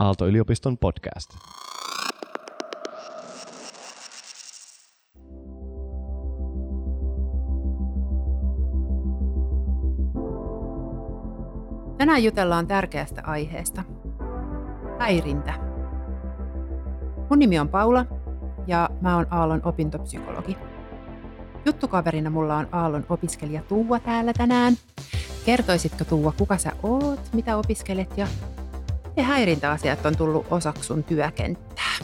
Aalto-yliopiston podcast. Tänään jutellaan tärkeästä aiheesta. Häirintä. Mun nimi on Paula ja mä oon Aallon opintopsykologi. Juttukaverina mulla on Aallon opiskelija Tuua täällä tänään. Kertoisitko Tuua, kuka sä oot, mitä opiskelet ja miten häirintäasiat on tullut osaksi sun työkenttää?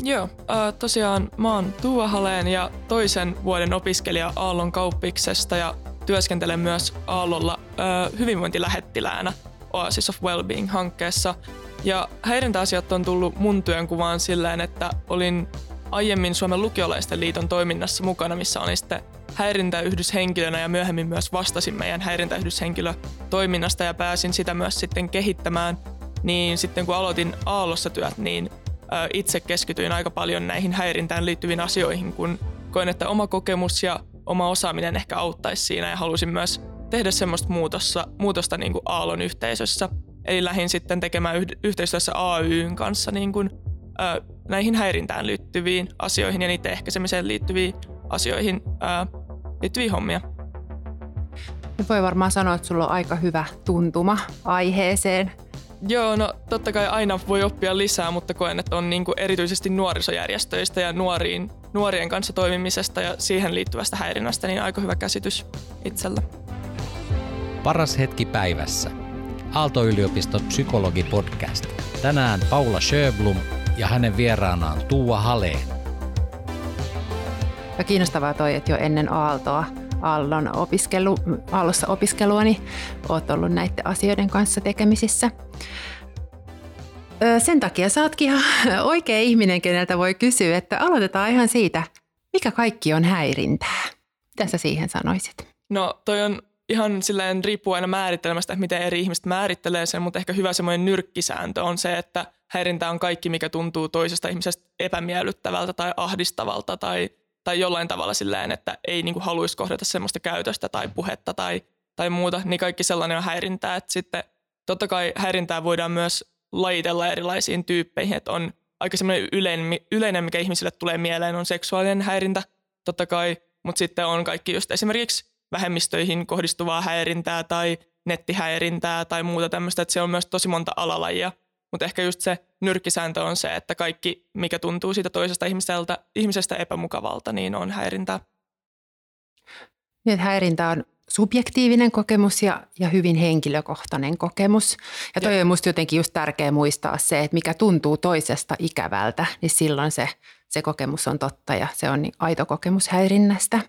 Joo, äh, tosiaan mä oon Tuua Haleen ja toisen vuoden opiskelija Aallon kauppiksesta ja työskentelen myös Aallolla äh, hyvinvointilähettiläänä Oasis of Wellbeing-hankkeessa. Ja häirintäasiat on tullut mun työnkuvaan silleen, että olin aiemmin Suomen lukiolaisten liiton toiminnassa mukana, missä olin sitten häirintäyhdyshenkilönä ja myöhemmin myös vastasin meidän häirintäyhdyshenkilötoiminnasta ja pääsin sitä myös sitten kehittämään. Niin sitten kun aloitin Aallossa työt, niin itse keskityin aika paljon näihin häirintään liittyviin asioihin, kun koin, että oma kokemus ja oma osaaminen ehkä auttaisi siinä ja halusin myös tehdä semmoista muutosta, muutosta niin kuin Aallon yhteisössä. Eli lähdin sitten tekemään yhteistyössä AYn kanssa niin kuin, ö, näihin häirintään liittyviin asioihin ja niiden ehkäisemiseen liittyviin asioihin ö, liittyviä hommia. Voi varmaan sanoa, että sulla on aika hyvä tuntuma aiheeseen. Joo, no totta kai aina voi oppia lisää, mutta koen, että on niin kuin erityisesti nuorisojärjestöistä ja nuoriin, nuorien kanssa toimimisesta ja siihen liittyvästä häirinnästä niin aika hyvä käsitys itsellä. Paras hetki päivässä. Aalto-yliopiston psykologipodcast. Tänään Paula Sjöblom ja hänen vieraanaan Tuua Haleen. Ja kiinnostavaa toi, että jo ennen Aaltoa, Aallon opiskelu, opiskelua, niin oot ollut näiden asioiden kanssa tekemisissä. Sen takia sä ootkin ihan oikea ihminen, keneltä voi kysyä, että aloitetaan ihan siitä, mikä kaikki on häirintää. Mitä sä siihen sanoisit? No toi on ihan silleen riippuu aina määritelmästä, että miten eri ihmiset määrittelee sen, mutta ehkä hyvä semmoinen nyrkkisääntö on se, että häirintä on kaikki, mikä tuntuu toisesta ihmisestä epämiellyttävältä tai ahdistavalta tai, tai jollain tavalla silleen, että ei niin kuin haluaisi kohdata semmoista käytöstä tai puhetta tai, tai muuta, niin kaikki sellainen on häirintää. Että sitten totta kai häirintää voidaan myös lajitella erilaisiin tyyppeihin, että on aika semmoinen yleinen, yleinen, mikä ihmisille tulee mieleen, on seksuaalinen häirintä, totta kai, mutta sitten on kaikki just esimerkiksi vähemmistöihin kohdistuvaa häirintää tai nettihäirintää tai muuta tämmöistä, että se on myös tosi monta alalajia. Mutta ehkä just se nyrkkisääntö on se, että kaikki, mikä tuntuu siitä toisesta ihmiseltä, ihmisestä epämukavalta, niin on häirintää. Niin, häirintä on subjektiivinen kokemus ja, ja hyvin henkilökohtainen kokemus. Ja toi ja. on musta jotenkin just tärkeä muistaa se, että mikä tuntuu toisesta ikävältä, niin silloin se, se kokemus on totta ja se on niin aito kokemus häirinnästä.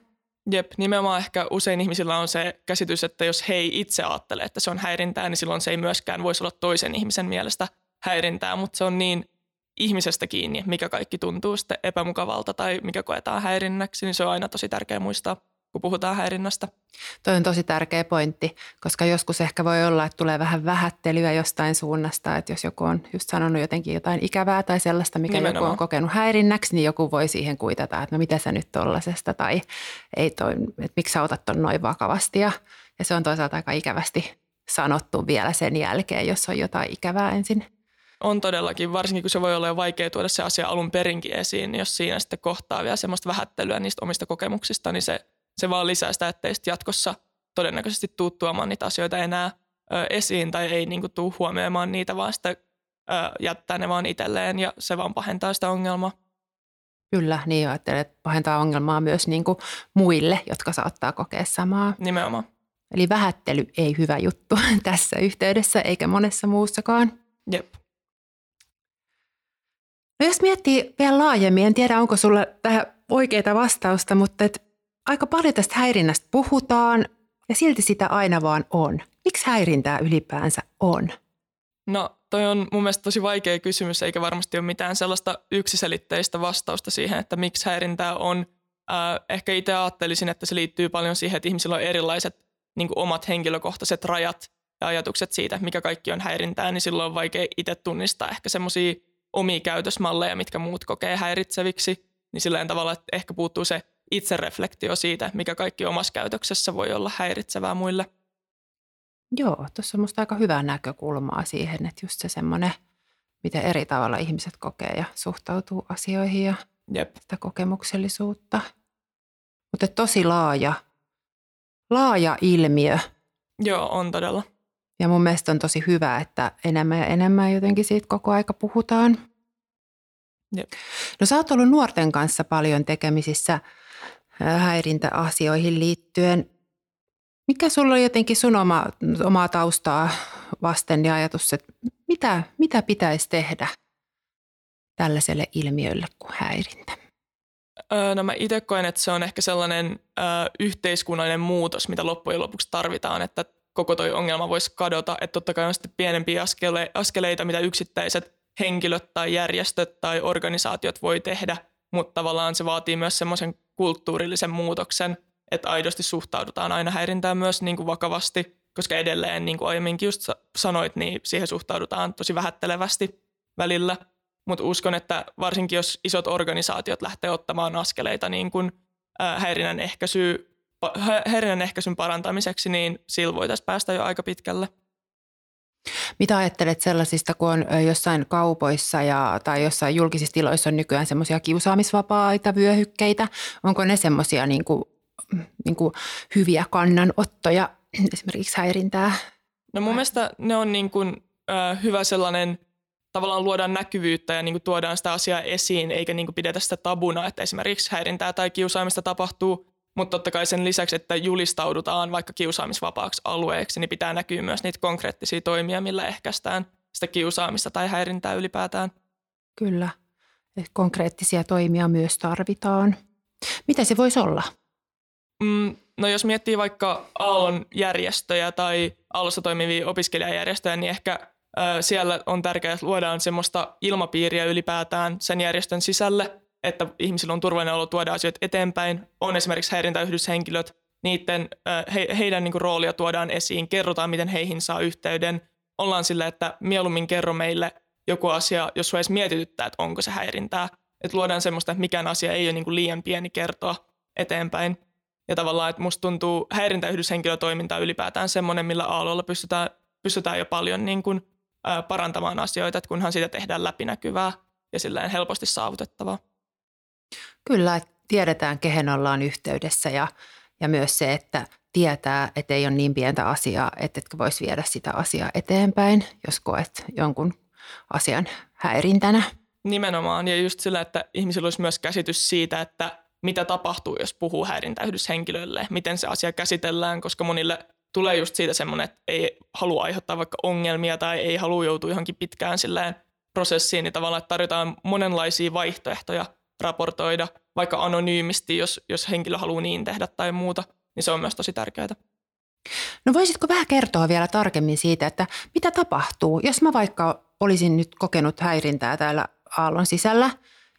Jep, nimenomaan ehkä usein ihmisillä on se käsitys, että jos he ei itse ajattele, että se on häirintää, niin silloin se ei myöskään voisi olla toisen ihmisen mielestä häirintää, mutta se on niin ihmisestä kiinni, mikä kaikki tuntuu sitten epämukavalta tai mikä koetaan häirinnäksi, niin se on aina tosi tärkeää muistaa kun puhutaan häirinnästä. Toi on tosi tärkeä pointti, koska joskus ehkä voi olla, että tulee vähän vähättelyä jostain suunnasta, että jos joku on just sanonut jotenkin jotain ikävää tai sellaista, mikä Nimenomaan. joku on kokenut häirinnäksi, niin joku voi siihen kuitata, että no mitä sä nyt tollasesta tai ei toi, että miksi sä otat ton noin vakavasti ja, ja se on toisaalta aika ikävästi sanottu vielä sen jälkeen, jos on jotain ikävää ensin. On todellakin, varsinkin kun se voi olla jo vaikea tuoda se asia alun perinkin esiin, niin jos siinä sitten kohtaa vielä semmoista vähättelyä niistä omista kokemuksista, niin se se vaan lisää sitä, ettei sitten jatkossa todennäköisesti tuu tuomaan niitä asioita enää ö, esiin tai ei niinku tuu huomioimaan niitä, vaan sitten ö, jättää ne vaan itselleen ja se vaan pahentaa sitä ongelmaa. Kyllä, niin ajattelen, että pahentaa ongelmaa myös niin kuin muille, jotka saattaa kokea samaa. Nimenomaan. Eli vähättely ei hyvä juttu tässä yhteydessä eikä monessa muussakaan. Jep. No jos miettii vielä laajemmin, en tiedä onko sulla tähän oikeaa vastausta, mutta et aika paljon tästä häirinnästä puhutaan ja silti sitä aina vaan on. Miksi häirintää ylipäänsä on? No toi on mun mielestä tosi vaikea kysymys, eikä varmasti ole mitään sellaista yksiselitteistä vastausta siihen, että miksi häirintää on. Äh, ehkä itse ajattelisin, että se liittyy paljon siihen, että ihmisillä on erilaiset niin omat henkilökohtaiset rajat ja ajatukset siitä, mikä kaikki on häirintää, niin silloin on vaikea itse tunnistaa ehkä semmoisia omia käytösmalleja, mitkä muut kokee häiritseviksi, niin silleen tavalla, että ehkä puuttuu se itsereflektio siitä, mikä kaikki omassa käytöksessä voi olla häiritsevää muille. Joo, tuossa on musta aika hyvää näkökulmaa siihen, että just se semmoinen miten eri tavalla ihmiset kokee ja suhtautuu asioihin ja Jep. sitä kokemuksellisuutta. Mutta tosi laaja, laaja ilmiö. Joo, on todella. Ja mun mielestä on tosi hyvä, että enemmän ja enemmän jotenkin siitä koko aika puhutaan. Jep. No sä oot ollut nuorten kanssa paljon tekemisissä häirintäasioihin liittyen. Mikä sulla on jotenkin sun oma, omaa taustaa vasten ja ajatus, että mitä, mitä pitäisi tehdä tällaiselle ilmiölle kuin häirintä? Öö, no mä itse koen, että se on ehkä sellainen ö, yhteiskunnallinen muutos, mitä loppujen lopuksi tarvitaan, että koko toi ongelma voisi kadota. Että totta kai on sitten pienempiä askele- askeleita, mitä yksittäiset henkilöt tai järjestöt tai organisaatiot voi tehdä, mutta tavallaan se vaatii myös semmoisen kulttuurillisen muutoksen, että aidosti suhtaudutaan aina häirintään myös niin kuin vakavasti, koska edelleen, niin kuin aiemminkin just sanoit, niin siihen suhtaudutaan tosi vähättelevästi välillä. Mutta uskon, että varsinkin jos isot organisaatiot lähtee ottamaan askeleita niin kuin häirinnän, ehkäisy, häirinnän ehkäisyn parantamiseksi, niin sillä voitaisiin päästä jo aika pitkälle. Mitä ajattelet sellaisista, kun on jossain kaupoissa ja, tai jossain julkisissa tiloissa on nykyään semmoisia kiusaamisvapaita vyöhykkeitä? Onko ne semmoisia niin kuin, niin kuin hyviä kannanottoja esimerkiksi häirintää? No mun mielestä ne on niin kuin, äh, hyvä sellainen, tavallaan luodaan näkyvyyttä ja niin kuin tuodaan sitä asiaa esiin, eikä niin kuin pidetä sitä tabuna, että esimerkiksi häirintää tai kiusaamista tapahtuu mutta totta kai sen lisäksi, että julistaudutaan vaikka kiusaamisvapaaksi alueeksi, niin pitää näkyä myös niitä konkreettisia toimia, millä ehkäistään sitä kiusaamista tai häirintää ylipäätään. Kyllä, konkreettisia toimia myös tarvitaan. Mitä se voisi olla? Mm, no jos miettii vaikka Aallon järjestöjä tai Aallossa toimivia opiskelijajärjestöjä, niin ehkä ö, siellä on tärkeää, että luodaan semmoista ilmapiiriä ylipäätään sen järjestön sisälle, että ihmisillä on turvallinen olo tuoda asioita eteenpäin. On esimerkiksi häirintäyhdyshenkilöt, niiden, he, heidän niin kuin, roolia tuodaan esiin, kerrotaan, miten heihin saa yhteyden. Ollaan sillä, että mieluummin kerro meille joku asia, jos sinua edes mietityttää, että onko se häirintää. Että luodaan semmoista, että mikään asia ei ole niin kuin liian pieni kertoa eteenpäin. Ja tavallaan, että musta tuntuu häirintäyhdyshenkilötoiminta ylipäätään semmoinen, millä aalloilla pystytään, pystytään jo paljon niin kuin, parantamaan asioita, että kunhan siitä tehdään läpinäkyvää ja silleen helposti saavutettavaa. Kyllä, että tiedetään, kehen ollaan yhteydessä ja, ja myös se, että tietää, että ei ole niin pientä asiaa, että etkö voisi viedä sitä asiaa eteenpäin, jos koet jonkun asian häirintänä. Nimenomaan, ja just sillä, että ihmisillä olisi myös käsitys siitä, että mitä tapahtuu, jos puhuu häirintäyhdyshenkilölle, miten se asia käsitellään, koska monille tulee just siitä semmoinen, että ei halua aiheuttaa vaikka ongelmia tai ei halua joutua johonkin pitkään silleen prosessiin, niin tavallaan, että tarjotaan monenlaisia vaihtoehtoja raportoida vaikka anonyymisti, jos, jos henkilö haluaa niin tehdä tai muuta, niin se on myös tosi tärkeää. No voisitko vähän kertoa vielä tarkemmin siitä, että mitä tapahtuu, jos mä vaikka olisin nyt kokenut häirintää täällä Aallon sisällä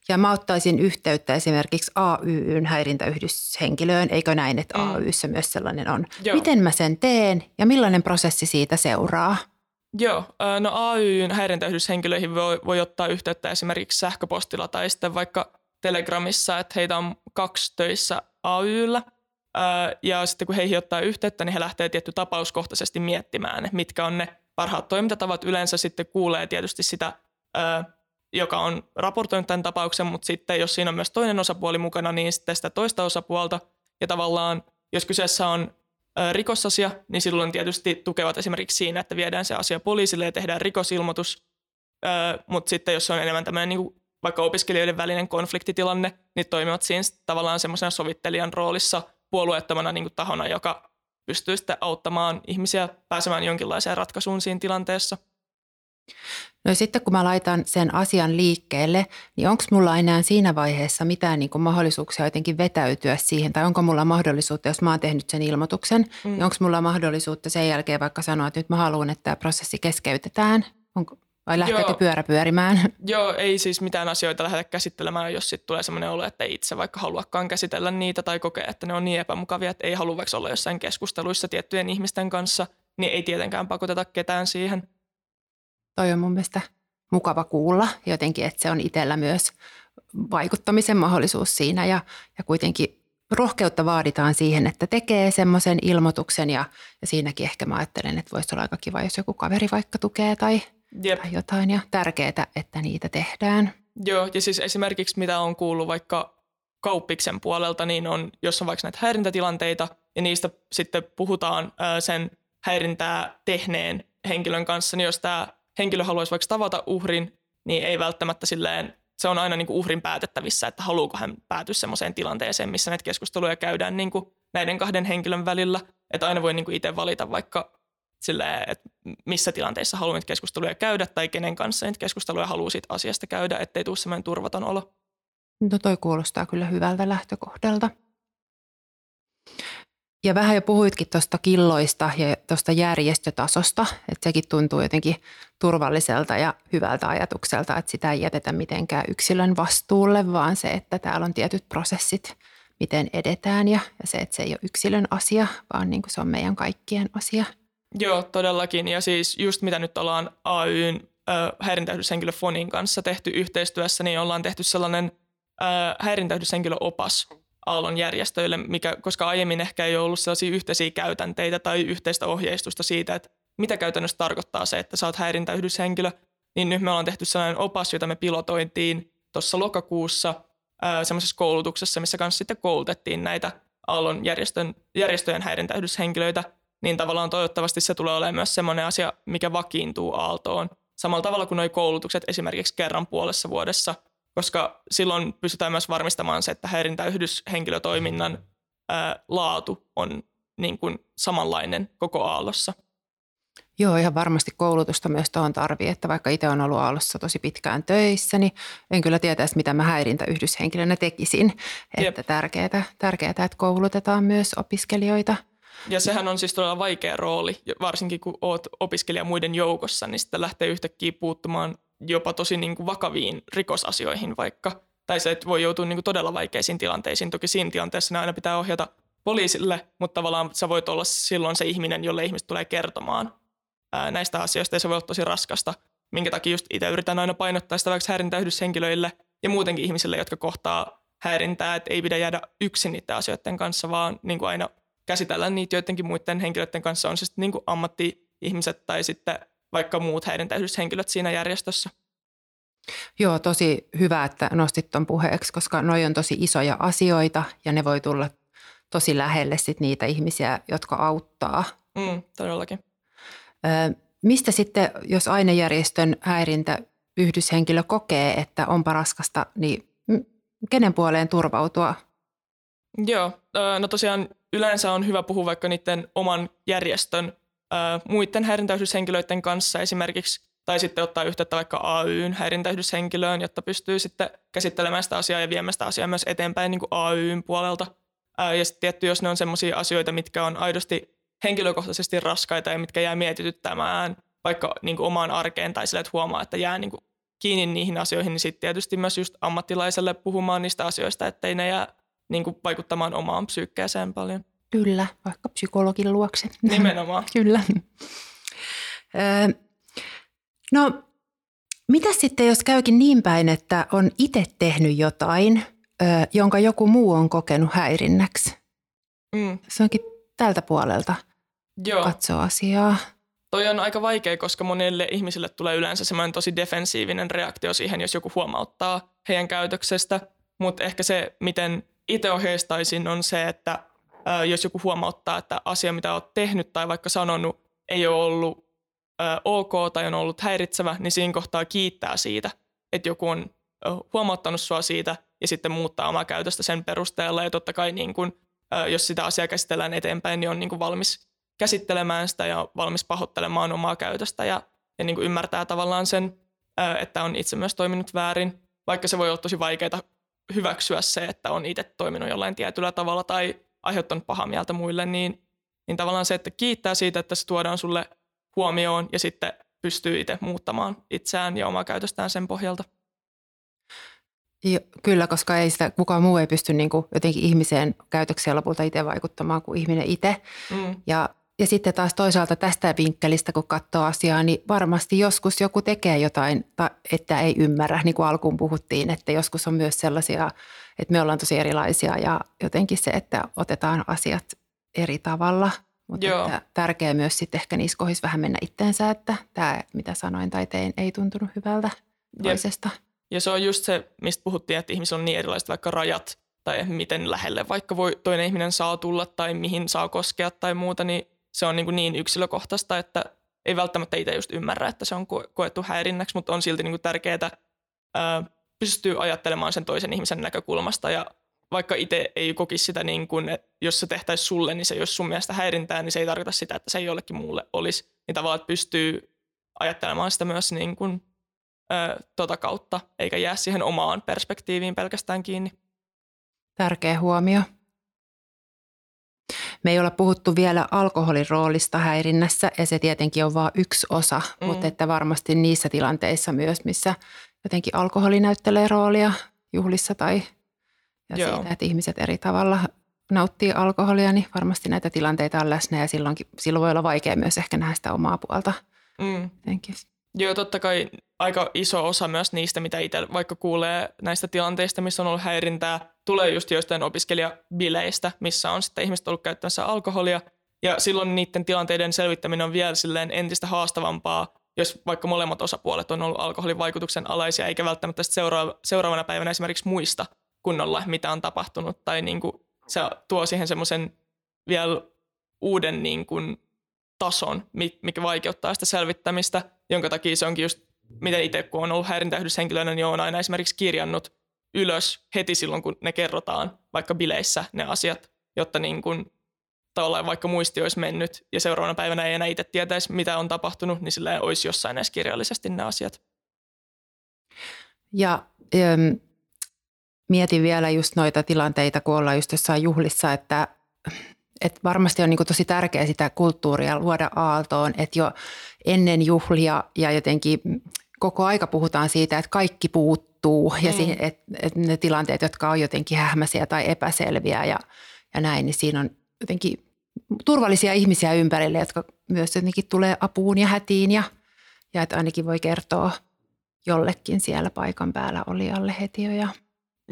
ja mä ottaisin yhteyttä esimerkiksi AYYn häirintäyhdyshenkilöön, eikö näin, että mm. AYssä myös sellainen on. Joo. Miten mä sen teen ja millainen prosessi siitä seuraa? Joo, no AYyn häirintäyhdyshenkilöihin voi, voi ottaa yhteyttä esimerkiksi sähköpostilla tai sitten vaikka Telegramissa, että heitä on kaksi töissä AYllä. Ja sitten kun heihin ottaa yhteyttä, niin he lähtee tietty tapauskohtaisesti miettimään, mitkä on ne parhaat toimintatavat. Yleensä sitten kuulee tietysti sitä, joka on raportoinut tämän tapauksen, mutta sitten jos siinä on myös toinen osapuoli mukana, niin sitten sitä toista osapuolta. Ja tavallaan, jos kyseessä on rikosasia, niin silloin tietysti tukevat esimerkiksi siinä, että viedään se asia poliisille ja tehdään rikosilmoitus. Mutta sitten jos se on enemmän tämmöinen niin vaikka opiskelijoiden välinen konfliktitilanne, niin toimivat siinä tavallaan semmoisena sovittelijan roolissa puolueettomana niin kuin tahona, joka pystyy sitten auttamaan ihmisiä pääsemään jonkinlaiseen ratkaisuun siinä tilanteessa. No sitten kun mä laitan sen asian liikkeelle, niin onko mulla enää siinä vaiheessa mitään niin kuin mahdollisuuksia jotenkin vetäytyä siihen? Tai onko mulla mahdollisuutta, jos mä oon tehnyt sen ilmoituksen, mm. niin onko mulla mahdollisuutta sen jälkeen vaikka sanoa, että nyt mä haluan, että tämä prosessi keskeytetään? Onko, vai lähteekö Joo. pyörä pyörimään? Joo, ei siis mitään asioita lähdetä käsittelemään, jos sitten tulee sellainen olo, että ei itse vaikka haluakaan käsitellä niitä tai kokee, että ne on niin epämukavia, että ei halua vaikka olla jossain keskusteluissa tiettyjen ihmisten kanssa, niin ei tietenkään pakoteta ketään siihen. Toi on mun mielestä mukava kuulla jotenkin, että se on itsellä myös vaikuttamisen mahdollisuus siinä ja, ja kuitenkin rohkeutta vaaditaan siihen, että tekee semmoisen ilmoituksen ja, ja siinäkin ehkä mä ajattelen, että voisi olla aika kiva, jos joku kaveri vaikka tukee tai – Jep. tai jotain ja tärkeää, että niitä tehdään. Joo, ja siis esimerkiksi mitä on kuullut vaikka kauppiksen puolelta, niin on, jos on vaikka näitä häirintätilanteita ja niistä sitten puhutaan sen häirintää tehneen henkilön kanssa, niin jos tämä henkilö haluaisi vaikka tavata uhrin, niin ei välttämättä silleen, se on aina niin kuin uhrin päätettävissä, että haluuko hän päätyä semmoiseen tilanteeseen, missä näitä keskusteluja käydään niin kuin näiden kahden henkilön välillä. Että aina voi niin kuin itse valita vaikka silleen, että missä tilanteissa haluaa niitä keskusteluja käydä tai kenen kanssa niitä keskusteluja haluaa siitä asiasta käydä, ettei tule semmoinen turvaton olo. No toi kuulostaa kyllä hyvältä lähtökohdalta. Ja vähän jo puhuitkin tuosta killoista ja tuosta järjestötasosta, että sekin tuntuu jotenkin turvalliselta ja hyvältä ajatukselta, että sitä ei jätetä mitenkään yksilön vastuulle, vaan se, että täällä on tietyt prosessit, miten edetään ja, ja se, että se ei ole yksilön asia, vaan niin kuin se on meidän kaikkien asia. Joo, todellakin. Ja siis just mitä nyt ollaan AYn äh, häirintäyhdyshenkilöfonin kanssa tehty yhteistyössä, niin ollaan tehty sellainen häirintäyhdyshenkilöopas Aallon järjestöille, mikä, koska aiemmin ehkä ei ollut sellaisia yhteisiä käytänteitä tai yhteistä ohjeistusta siitä, että mitä käytännössä tarkoittaa se, että sä oot häirintäyhdyshenkilö, niin nyt me ollaan tehty sellainen opas, jota me pilotointiin tuossa lokakuussa semmoisessa koulutuksessa, missä kanssa sitten koulutettiin näitä Aallon järjestön, järjestöjen häirintäyhdyshenkilöitä, niin tavallaan toivottavasti se tulee olemaan myös semmoinen asia, mikä vakiintuu Aaltoon. Samalla tavalla kuin nuo koulutukset esimerkiksi kerran puolessa vuodessa – koska silloin pystytään myös varmistamaan se, että häirintäyhdyshenkilötoiminnan ää, laatu on niin kuin samanlainen koko aallossa. Joo, ihan varmasti koulutusta myös tuohon tarvii, että vaikka itse on ollut aallossa tosi pitkään töissä, niin en kyllä tietäisi, mitä mä häirintäyhdyshenkilönä tekisin. Että tärkeää, tärkeää, että koulutetaan myös opiskelijoita. Ja sehän on siis todella vaikea rooli, varsinkin kun oot opiskelija muiden joukossa, niin sitten lähtee yhtäkkiä puuttumaan jopa tosi niin kuin vakaviin rikosasioihin vaikka. Tai se, että voi joutua niin kuin todella vaikeisiin tilanteisiin. Toki siinä tilanteessa ne aina pitää ohjata poliisille, mutta tavallaan sä voit olla silloin se ihminen, jolle ihmiset tulee kertomaan ää, näistä asioista ja se voi olla tosi raskasta. Minkä takia just itse yritän aina painottaa sitä vaikka häirintäyhdyshenkilöille ja muutenkin ihmisille, jotka kohtaa häirintää, että ei pidä jäädä yksin niiden asioiden kanssa, vaan niin kuin aina käsitellä niitä joidenkin muiden henkilöiden kanssa, on se sitten niin kuin ammatti-ihmiset tai sitten vaikka muut häirintäyhdyshenkilöt siinä järjestössä. Joo, tosi hyvä, että nostit tuon puheeksi, koska noi on tosi isoja asioita ja ne voi tulla tosi lähelle sit niitä ihmisiä, jotka auttaa. Mm, todellakin. Ö, mistä sitten, jos ainejärjestön häirintäyhdyshenkilö kokee, että onpa raskasta, niin kenen puoleen turvautua? Joo, no tosiaan yleensä on hyvä puhua vaikka niiden oman järjestön muiden häirintäyhdyshenkilöiden kanssa esimerkiksi, tai sitten ottaa yhteyttä vaikka AYn häirintäyhdyshenkilöön, jotta pystyy sitten käsittelemään sitä asiaa ja viemään sitä asiaa myös eteenpäin niin kuin AYn puolelta. ja sitten tietty, jos ne on sellaisia asioita, mitkä on aidosti henkilökohtaisesti raskaita ja mitkä jää mietityttämään vaikka niin kuin omaan arkeen tai sille, että huomaa, että jää niin kuin kiinni niihin asioihin, niin sitten tietysti myös just ammattilaiselle puhumaan niistä asioista, ettei ne jää niin kuin vaikuttamaan omaan psyykkeeseen paljon. Kyllä, vaikka psykologin luokse. Nimenomaan. Kyllä. no, mitä sitten, jos käykin niin päin, että on itse tehnyt jotain, jonka joku muu on kokenut häirinnäksi? Mm. Se onkin tältä puolelta Joo. katsoa asiaa. Toi on aika vaikea, koska monille ihmisille tulee yleensä semmoinen tosi defensiivinen reaktio siihen, jos joku huomauttaa heidän käytöksestä. Mutta ehkä se, miten itse ohjeistaisin, on se, että jos joku huomauttaa, että asia, mitä olet tehnyt tai vaikka sanonut, ei ole ollut ok tai on ollut häiritsevä, niin siinä kohtaa kiittää siitä, että joku on huomauttanut sua siitä ja sitten muuttaa omaa käytöstä sen perusteella. Ja totta kai niin kun, jos sitä asiaa käsitellään eteenpäin, niin on niin kun valmis käsittelemään sitä ja valmis pahoittelemaan omaa käytöstä ja, ja niin ymmärtää tavallaan sen, että on itse myös toiminut väärin, vaikka se voi olla tosi vaikeaa hyväksyä se, että on itse toiminut jollain tietyllä tavalla tai aiheuttanut pahaa mieltä muille, niin, niin tavallaan se, että kiittää siitä, että se tuodaan sulle huomioon ja sitten pystyy itse muuttamaan itseään ja omaa käytöstään sen pohjalta. Jo, kyllä, koska ei sitä, kukaan muu ei pysty niin kuin jotenkin ihmiseen käytökseen lopulta itse vaikuttamaan kuin ihminen itse. Mm. Ja, ja sitten taas toisaalta tästä vinkkelistä, kun katsoo asiaa, niin varmasti joskus joku tekee jotain, että ei ymmärrä, niin kuin alkuun puhuttiin, että joskus on myös sellaisia että me ollaan tosi erilaisia ja jotenkin se, että otetaan asiat eri tavalla. Mutta että tärkeää myös sitten ehkä niissä kohdissa vähän mennä itteensä, että tämä mitä sanoin tai tein ei tuntunut hyvältä toisesta. Ja, ja se on just se, mistä puhuttiin, että ihmisillä on niin erilaiset vaikka rajat tai miten lähelle vaikka voi toinen ihminen saa tulla tai mihin saa koskea tai muuta, niin se on niin, kuin niin yksilökohtaista, että ei välttämättä itse just ymmärrä, että se on koettu häirinnäksi, mutta on silti niin kuin tärkeää ää, pystyy ajattelemaan sen toisen ihmisen näkökulmasta ja vaikka itse ei kokisi sitä niin kuin, että jos se tehtäisiin sulle, niin se jos sun mielestä häirintää, niin se ei tarkoita sitä, että se ei jollekin muulle olisi. Niin tavallaan, että pystyy ajattelemaan sitä myös niin kuin, ää, tota kautta, eikä jää siihen omaan perspektiiviin pelkästään kiinni. Tärkeä huomio. Me ei olla puhuttu vielä alkoholin roolista häirinnässä ja se tietenkin on vain yksi osa, mm. mutta että varmasti niissä tilanteissa myös, missä jotenkin alkoholi näyttelee roolia juhlissa tai ja Joo. siitä, että ihmiset eri tavalla nauttii alkoholia, niin varmasti näitä tilanteita on läsnä ja silloinkin, silloin voi olla vaikea myös ehkä nähdä sitä omaa puolta. Mm. Joo, totta kai aika iso osa myös niistä, mitä itse vaikka kuulee näistä tilanteista, missä on ollut häirintää, tulee just joistain opiskelijabileistä, missä on sitten ihmiset ollut käyttämässä alkoholia. Ja silloin niiden tilanteiden selvittäminen on vielä silleen entistä haastavampaa, jos vaikka molemmat osapuolet on ollut alkoholin vaikutuksen alaisia, eikä välttämättä seuraava, seuraavana päivänä esimerkiksi muista kunnolla, mitä on tapahtunut. Tai niin kuin se tuo siihen semmoisen vielä uuden niin kuin tason, mikä vaikeuttaa sitä selvittämistä, jonka takia se onkin just, miten itse kun on ollut häirintäyhdyshenkilönä, niin on aina esimerkiksi kirjannut ylös heti silloin, kun ne kerrotaan, vaikka bileissä ne asiat, jotta niin kuin, tavallaan vaikka muisti olisi mennyt ja seuraavana päivänä ei enää itse tietäisi, mitä on tapahtunut, niin sillä olisi jossain edes kirjallisesti ne asiat. Ja ähm, mietin vielä just noita tilanteita, kun ollaan just jossain juhlissa, että et varmasti on niin tosi tärkeää sitä kulttuuria luoda aaltoon, että jo ennen juhlia ja jotenkin koko aika puhutaan siitä, että kaikki puuttuu ja mm. että et ne tilanteet, jotka on jotenkin hähmäisiä tai epäselviä ja, ja näin, niin siinä on jotenkin turvallisia ihmisiä ympärille, jotka myös jotenkin tulee apuun ja hätiin ja, ja että ainakin voi kertoa jollekin siellä paikan päällä olijalle heti jo. Ja.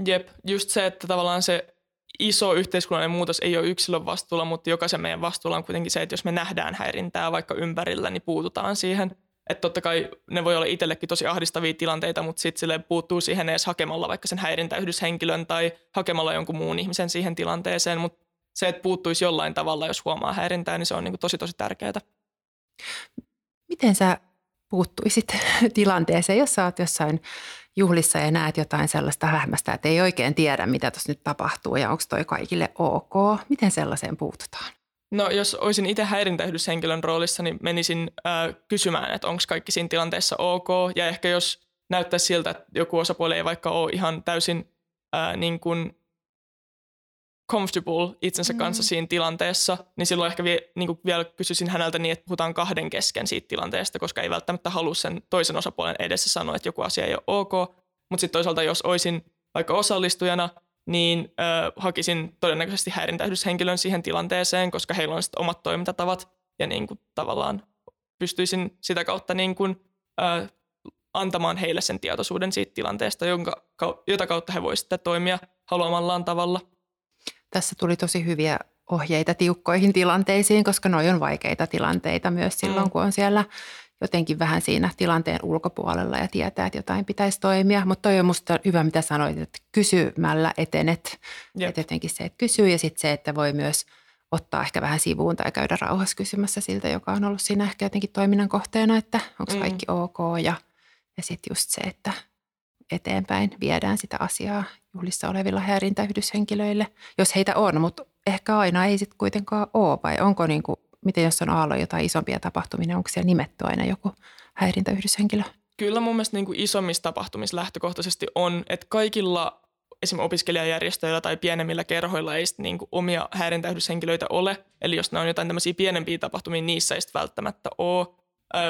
Jep, just se, että tavallaan se iso yhteiskunnallinen muutos ei ole yksilön vastuulla, mutta jokaisen meidän vastuulla on kuitenkin se, että jos me nähdään häirintää vaikka ympärillä, niin puututaan siihen. Että totta kai ne voi olla itsellekin tosi ahdistavia tilanteita, mutta sitten sille puuttuu siihen edes hakemalla vaikka sen häirintäyhdyshenkilön tai hakemalla jonkun muun ihmisen siihen tilanteeseen, mutta se, että puuttuisi jollain tavalla, jos huomaa häirintää, niin se on niin kuin tosi tosi tärkeää. Miten sä puuttuisit tilanteeseen, jos sä oot jossain juhlissa ja näet jotain sellaista hämmästä, että ei oikein tiedä, mitä tuossa nyt tapahtuu ja onko toi kaikille ok. Miten sellaiseen puututaan? No jos olisin itse häirintäyhdyshenkilön roolissa, niin menisin äh, kysymään, että onko kaikki siinä tilanteessa ok. Ja ehkä jos näyttäisi siltä, että joku osapuoli ei vaikka ole ihan täysin äh, niin kuin comfortable itsensä mm. kanssa siinä tilanteessa, niin silloin ehkä vie, niin kuin vielä kysyisin häneltä niin, että puhutaan kahden kesken siitä tilanteesta, koska ei välttämättä halua sen toisen osapuolen edessä sanoa, että joku asia ei ole ok. Mutta sitten toisaalta, jos olisin vaikka osallistujana, niin ö, hakisin todennäköisesti häirintäyhdyshenkilön siihen tilanteeseen, koska heillä on sitten omat toimintatavat ja niin kuin tavallaan pystyisin sitä kautta niin kuin, ö, antamaan heille sen tietoisuuden siitä tilanteesta, jonka, jota kautta he voisivat toimia haluamallaan tavalla – tässä tuli tosi hyviä ohjeita tiukkoihin tilanteisiin, koska noi on vaikeita tilanteita myös silloin, mm. kun on siellä jotenkin vähän siinä tilanteen ulkopuolella ja tietää, että jotain pitäisi toimia. Mutta toi on musta hyvä, mitä sanoit, että kysymällä etenet. Että jotenkin se, että kysyy ja sitten se, että voi myös ottaa ehkä vähän sivuun tai käydä rauhassa kysymässä siltä, joka on ollut siinä ehkä jotenkin toiminnan kohteena, että onko mm. kaikki ok. Ja, ja sitten just se, että eteenpäin viedään sitä asiaa juhlissa olevilla häirintäyhdyshenkilöille, jos heitä on, mutta ehkä aina ei sitten kuitenkaan ole, vai onko niin kuin, miten jos on aallo jotain isompia tapahtumia, onko siellä nimetty aina joku häirintäyhdyshenkilö? Kyllä mun mielestä niin kuin isommissa tapahtumissa lähtökohtaisesti on, että kaikilla esimerkiksi opiskelijajärjestöillä tai pienemmillä kerhoilla ei sitten niin omia häirintäyhdyshenkilöitä ole. Eli jos ne on jotain tämmöisiä pienempiä tapahtumia, niissä ei sitten välttämättä ole.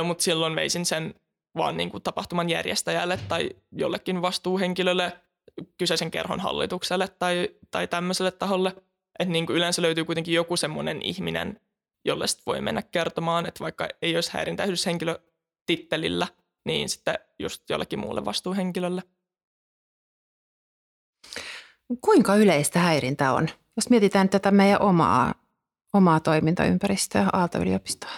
Mutta silloin veisin sen vaan niin kuin tapahtuman järjestäjälle tai jollekin vastuuhenkilölle, kyseisen kerhon hallitukselle tai, tai tämmöiselle taholle. Että niin kuin yleensä löytyy kuitenkin joku semmoinen ihminen, jolle sit voi mennä kertomaan, että vaikka ei olisi häirintäyhdyshenkilö tittelillä, niin sitten just jollekin muulle vastuuhenkilölle. Kuinka yleistä häirintä on? Jos mietitään tätä meidän omaa omaa toimintaympäristöä Aalto-yliopistoa?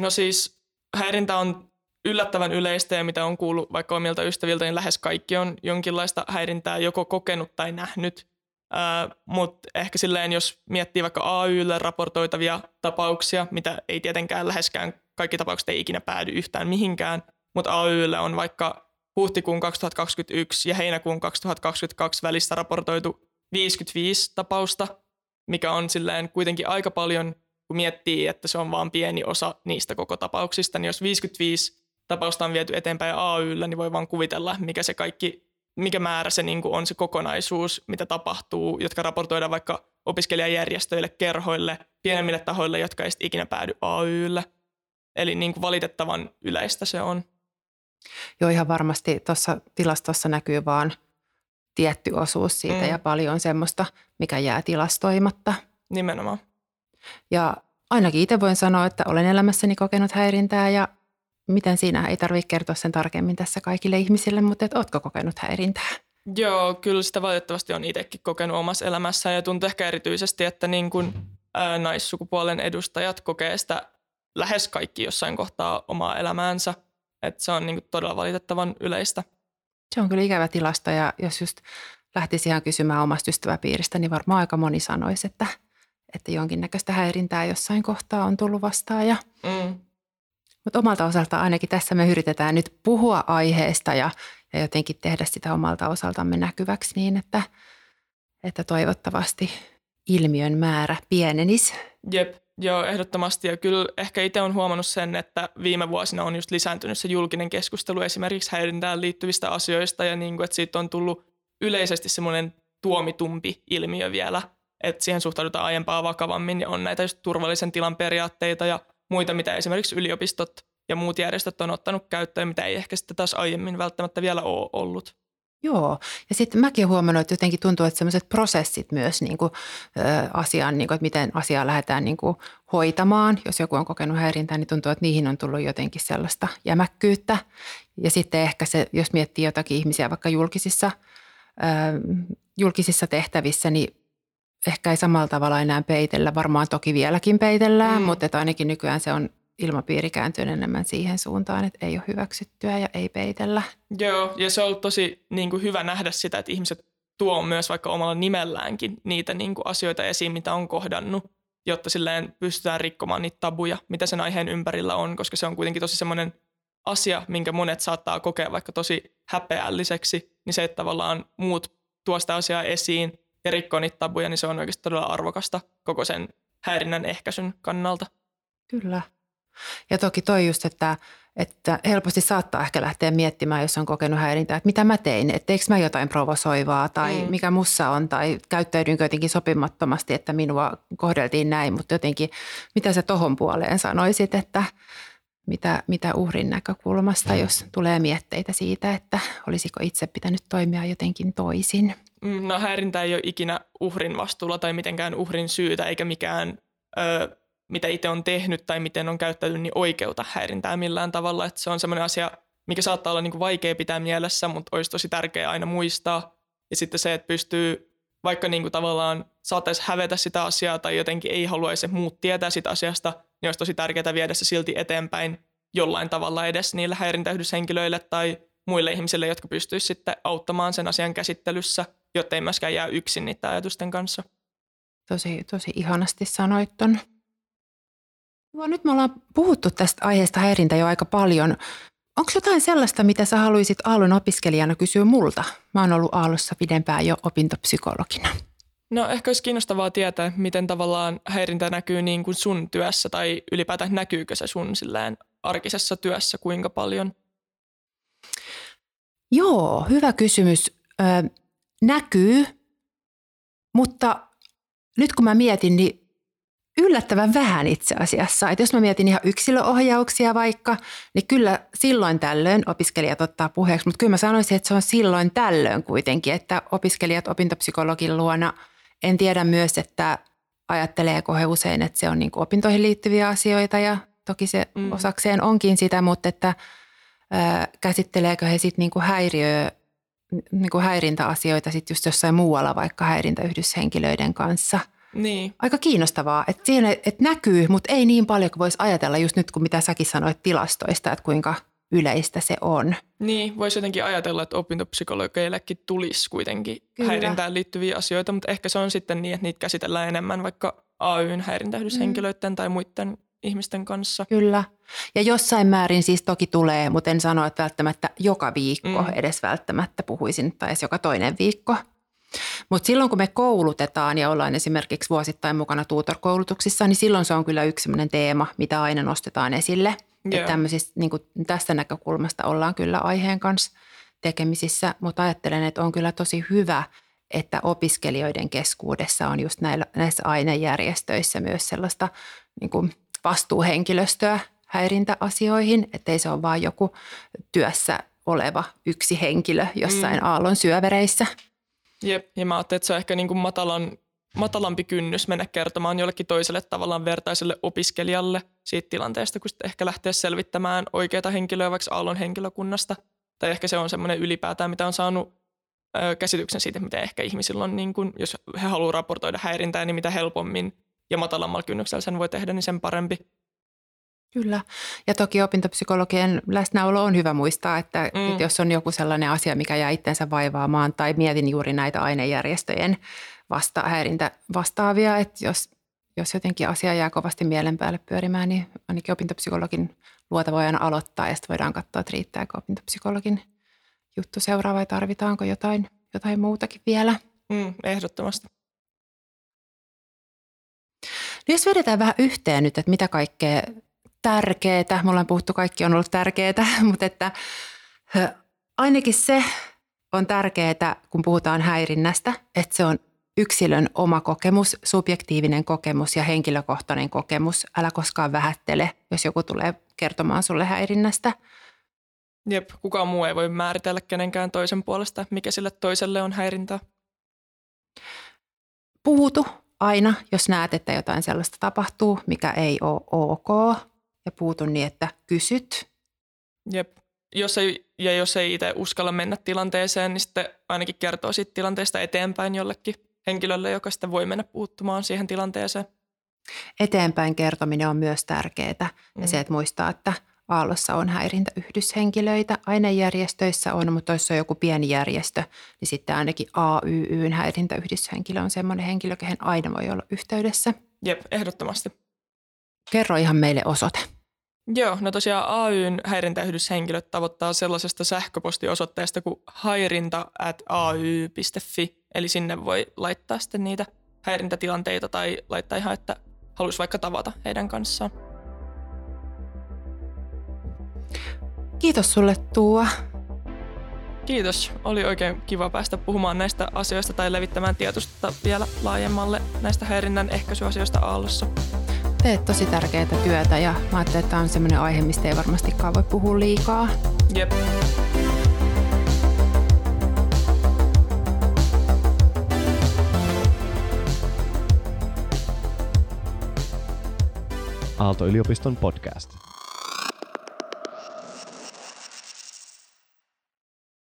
No siis häirintä on yllättävän yleistä ja mitä on kuullut vaikka omilta ystäviltä, niin lähes kaikki on jonkinlaista häirintää joko kokenut tai nähnyt. Uh, Mutta ehkä silleen, jos miettii vaikka AYlle raportoitavia tapauksia, mitä ei tietenkään läheskään, kaikki tapaukset ei ikinä päädy yhtään mihinkään, mutta AYlle on vaikka huhtikuun 2021 ja heinäkuun 2022 välissä raportoitu 55 tapausta, mikä on silleen kuitenkin aika paljon, kun miettii, että se on vain pieni osa niistä koko tapauksista, niin jos 55 tapausta on viety eteenpäin AYllä, niin voi vaan kuvitella, mikä se kaikki, mikä määrä se niin on se kokonaisuus, mitä tapahtuu, jotka raportoidaan vaikka opiskelijajärjestöille, kerhoille, pienemmille tahoille, jotka ei ikinä päädy AYlle. Eli niin kuin valitettavan yleistä se on. Joo, ihan varmasti tuossa tilastossa näkyy vaan tietty osuus siitä mm. ja paljon semmoista, mikä jää tilastoimatta. Nimenomaan. Ja ainakin itse voin sanoa, että olen elämässäni kokenut häirintää ja miten siinä ei tarvitse kertoa sen tarkemmin tässä kaikille ihmisille, mutta et ootko kokenut häirintää? Joo, kyllä sitä valitettavasti on itsekin kokenut omassa elämässä ja tuntuu ehkä erityisesti, että niin kuin, ää, naissukupuolen edustajat kokee sitä lähes kaikki jossain kohtaa omaa elämäänsä. Että se on niin kuin todella valitettavan yleistä. Se on kyllä ikävä tilasta ja jos just lähtisi ihan kysymään omasta ystäväpiiristä, niin varmaan aika moni sanoisi, että, että jonkinnäköistä häirintää jossain kohtaa on tullut vastaan. Ja, mm. Mutta omalta osalta ainakin tässä me yritetään nyt puhua aiheesta ja, ja jotenkin tehdä sitä omalta osaltamme näkyväksi niin, että, että toivottavasti ilmiön määrä pienenisi. Jep, joo, ehdottomasti. Ja kyllä ehkä itse on huomannut sen, että viime vuosina on just lisääntynyt se julkinen keskustelu esimerkiksi häirintään liittyvistä asioista ja niin kuin, että siitä on tullut yleisesti semmoinen tuomitumpi ilmiö vielä, että siihen suhtaudutaan aiempaa vakavammin ja on näitä just turvallisen tilan periaatteita ja muita, mitä esimerkiksi yliopistot ja muut järjestöt on ottanut käyttöön, mitä ei ehkä sitten taas aiemmin välttämättä vielä ole ollut. Joo, ja sitten mäkin huomannut, että jotenkin tuntuu, että sellaiset prosessit myös niin kuin, ö, asiaan, niin kuin, että miten asiaa lähdetään niin kuin, hoitamaan. Jos joku on kokenut häirintää, niin tuntuu, että niihin on tullut jotenkin sellaista jämäkkyyttä. Ja sitten ehkä se, jos miettii jotakin ihmisiä vaikka julkisissa, ö, julkisissa tehtävissä, niin ehkä ei samalla tavalla enää peitellä. Varmaan toki vieläkin peitellään, mm. mutta että ainakin nykyään se on ilmapiiri kääntyy enemmän siihen suuntaan, että ei ole hyväksyttyä ja ei peitellä. Joo, ja se on ollut tosi niin kuin hyvä nähdä sitä, että ihmiset tuo myös vaikka omalla nimelläänkin niitä niin kuin asioita esiin, mitä on kohdannut, jotta silleen pystytään rikkomaan niitä tabuja, mitä sen aiheen ympärillä on, koska se on kuitenkin tosi semmoinen asia, minkä monet saattaa kokea vaikka tosi häpeälliseksi, niin se, että tavallaan muut tuo sitä asiaa esiin ja rikkoo niitä tabuja, niin se on oikeasti todella arvokasta koko sen häirinnän ehkäisyn kannalta. Kyllä. Ja toki toi just, että, että helposti saattaa ehkä lähteä miettimään, jos on kokenut häirintää, että mitä mä tein, että eikö mä jotain provosoivaa tai mm. mikä mussa on tai käyttäydynkö jotenkin sopimattomasti, että minua kohdeltiin näin, mutta jotenkin mitä sä tohon puoleen sanoisit, että mitä, mitä uhrin näkökulmasta, jos tulee mietteitä siitä, että olisiko itse pitänyt toimia jotenkin toisin? Mm, no häirintä ei ole ikinä uhrin vastuulla tai mitenkään uhrin syytä eikä mikään ö, mitä itse on tehnyt tai miten on käyttäytynyt, niin oikeuta häirintää millään tavalla. Että se on sellainen asia, mikä saattaa olla niin kuin vaikea pitää mielessä, mutta olisi tosi tärkeää aina muistaa. Ja sitten se, että pystyy vaikka niin kuin tavallaan saattaisi hävetä sitä asiaa tai jotenkin ei haluaisi muut tietää sitä asiasta, niin olisi tosi tärkeää viedä se silti eteenpäin jollain tavalla edes niille häirintäyhdyshenkilöille tai muille ihmisille, jotka pystyisivät sitten auttamaan sen asian käsittelyssä, jotta ei myöskään jää yksin niiden ajatusten kanssa. Tosi, tosi ihanasti sanoit ton. No, nyt me ollaan puhuttu tästä aiheesta häirintä jo aika paljon. Onko jotain sellaista, mitä sä haluaisit Aallon opiskelijana kysyä multa? Mä oon ollut Aallossa pidempään jo opintopsykologina. No ehkä olisi kiinnostavaa tietää, miten tavallaan häirintä näkyy niin kuin sun työssä tai ylipäätään näkyykö se sun silleen arkisessa työssä kuinka paljon? Joo, hyvä kysymys. Ö, näkyy, mutta nyt kun mä mietin, niin yllättävän vähän itse asiassa. Että jos mä mietin ihan yksilöohjauksia vaikka, niin kyllä silloin tällöin opiskelijat ottaa puheeksi, mutta kyllä mä sanoisin, että se on silloin tällöin kuitenkin, että opiskelijat opintopsykologin luona, en tiedä myös, että ajatteleeko he usein, että se on niin opintoihin liittyviä asioita ja toki se mm. osakseen onkin sitä, mutta että ää, käsitteleekö he sitten niin häiriö, niin häirintäasioita sitten just jossain muualla vaikka häirintäyhdyshenkilöiden kanssa – niin. aika kiinnostavaa, että siinä että näkyy, mutta ei niin paljon kuin voisi ajatella just nyt, kun mitä säkin sanoit tilastoista, että kuinka yleistä se on. Niin, voisi jotenkin ajatella, että opintopsykologeillekin tulisi kuitenkin Kyllä. häirintään liittyviä asioita, mutta ehkä se on sitten niin, että niitä käsitellään enemmän vaikka AYn häirintäyhdyshenkilöiden mm. tai muiden ihmisten kanssa. Kyllä. Ja jossain määrin siis toki tulee, mutta en sano, että välttämättä joka viikko mm. edes välttämättä puhuisin, tai edes joka toinen viikko. Mutta silloin kun me koulutetaan ja ollaan esimerkiksi vuosittain mukana tuutorkoulutuksissa, niin silloin se on kyllä yksi teema, mitä aina nostetaan esille. Yeah. Että niin kuin tästä näkökulmasta ollaan kyllä aiheen kanssa tekemisissä, mutta ajattelen, että on kyllä tosi hyvä, että opiskelijoiden keskuudessa on just näillä, näissä ainejärjestöissä myös sellaista niin kuin vastuuhenkilöstöä häirintäasioihin, ettei se ole vain joku työssä oleva yksi henkilö jossain mm. aallon syövereissä. Jep, ja mä ajattelin, että se on ehkä niin kuin matalan, matalampi kynnys mennä kertomaan jollekin toiselle tavallaan vertaiselle opiskelijalle siitä tilanteesta, kun sitten ehkä lähteä selvittämään oikeita henkilöä vaikka aallon henkilökunnasta. Tai ehkä se on semmoinen ylipäätään, mitä on saanut ö, käsityksen siitä, miten ehkä ihmisillä on, niin kuin, jos he haluavat raportoida häirintää, niin mitä helpommin ja matalammalla kynnyksellä sen voi tehdä, niin sen parempi. Kyllä. Ja toki opintopsykologien läsnäolo on hyvä muistaa, että, mm. että jos on joku sellainen asia, mikä jää itsensä vaivaamaan, tai mietin juuri näitä ainejärjestöjen vasta, häirintä vastaavia, että jos, jos jotenkin asia jää kovasti mielen päälle pyörimään, niin ainakin opintopsykologin luota voi aina aloittaa, ja sitten voidaan katsoa, että riittääkö opintopsykologin juttu seuraava, vai tarvitaanko jotain, jotain muutakin vielä. Mm, ehdottomasti. No jos vedetään vähän yhteen nyt, että mitä kaikkea tärkeää, me ollaan puhuttu, kaikki on ollut tärkeää, mutta että ainakin se on tärkeää, kun puhutaan häirinnästä, että se on yksilön oma kokemus, subjektiivinen kokemus ja henkilökohtainen kokemus. Älä koskaan vähättele, jos joku tulee kertomaan sulle häirinnästä. Jep, kukaan muu ei voi määritellä kenenkään toisen puolesta, mikä sille toiselle on häirintää. Puhutu aina, jos näet, että jotain sellaista tapahtuu, mikä ei ole ok, ja puutu niin, että kysyt. Jep. Jos ei, ja jos ei itse uskalla mennä tilanteeseen, niin sitten ainakin kertoo siitä tilanteesta eteenpäin jollekin henkilölle, joka sitten voi mennä puuttumaan siihen tilanteeseen. Eteenpäin kertominen on myös tärkeää mm. ja se, että muistaa, että – Aallossa on häirintäyhdyshenkilöitä, ainejärjestöissä on, mutta jos on joku pieni järjestö, niin sitten ainakin AYYn häirintäyhdyshenkilö on sellainen henkilö, kehen aina voi olla yhteydessä. Jep, ehdottomasti. Kerro ihan meille osoite. Joo, no tosiaan AYn häirintäyhdyshenkilöt tavoittaa sellaisesta sähköpostiosoitteesta kuin hairinta at ay.fi, eli sinne voi laittaa sitten niitä häirintätilanteita tai laittaa ihan, että haluaisi vaikka tavata heidän kanssaan. Kiitos sulle Tuua. Kiitos. Oli oikein kiva päästä puhumaan näistä asioista tai levittämään tietoista vielä laajemmalle näistä häirinnän ehkäisyasioista Aallossa. Teet tosi tärkeää työtä ja mä ajattelin, että tämä on sellainen aihe, mistä ei varmastikaan voi puhua liikaa. Jep. Aalto-yliopiston podcast.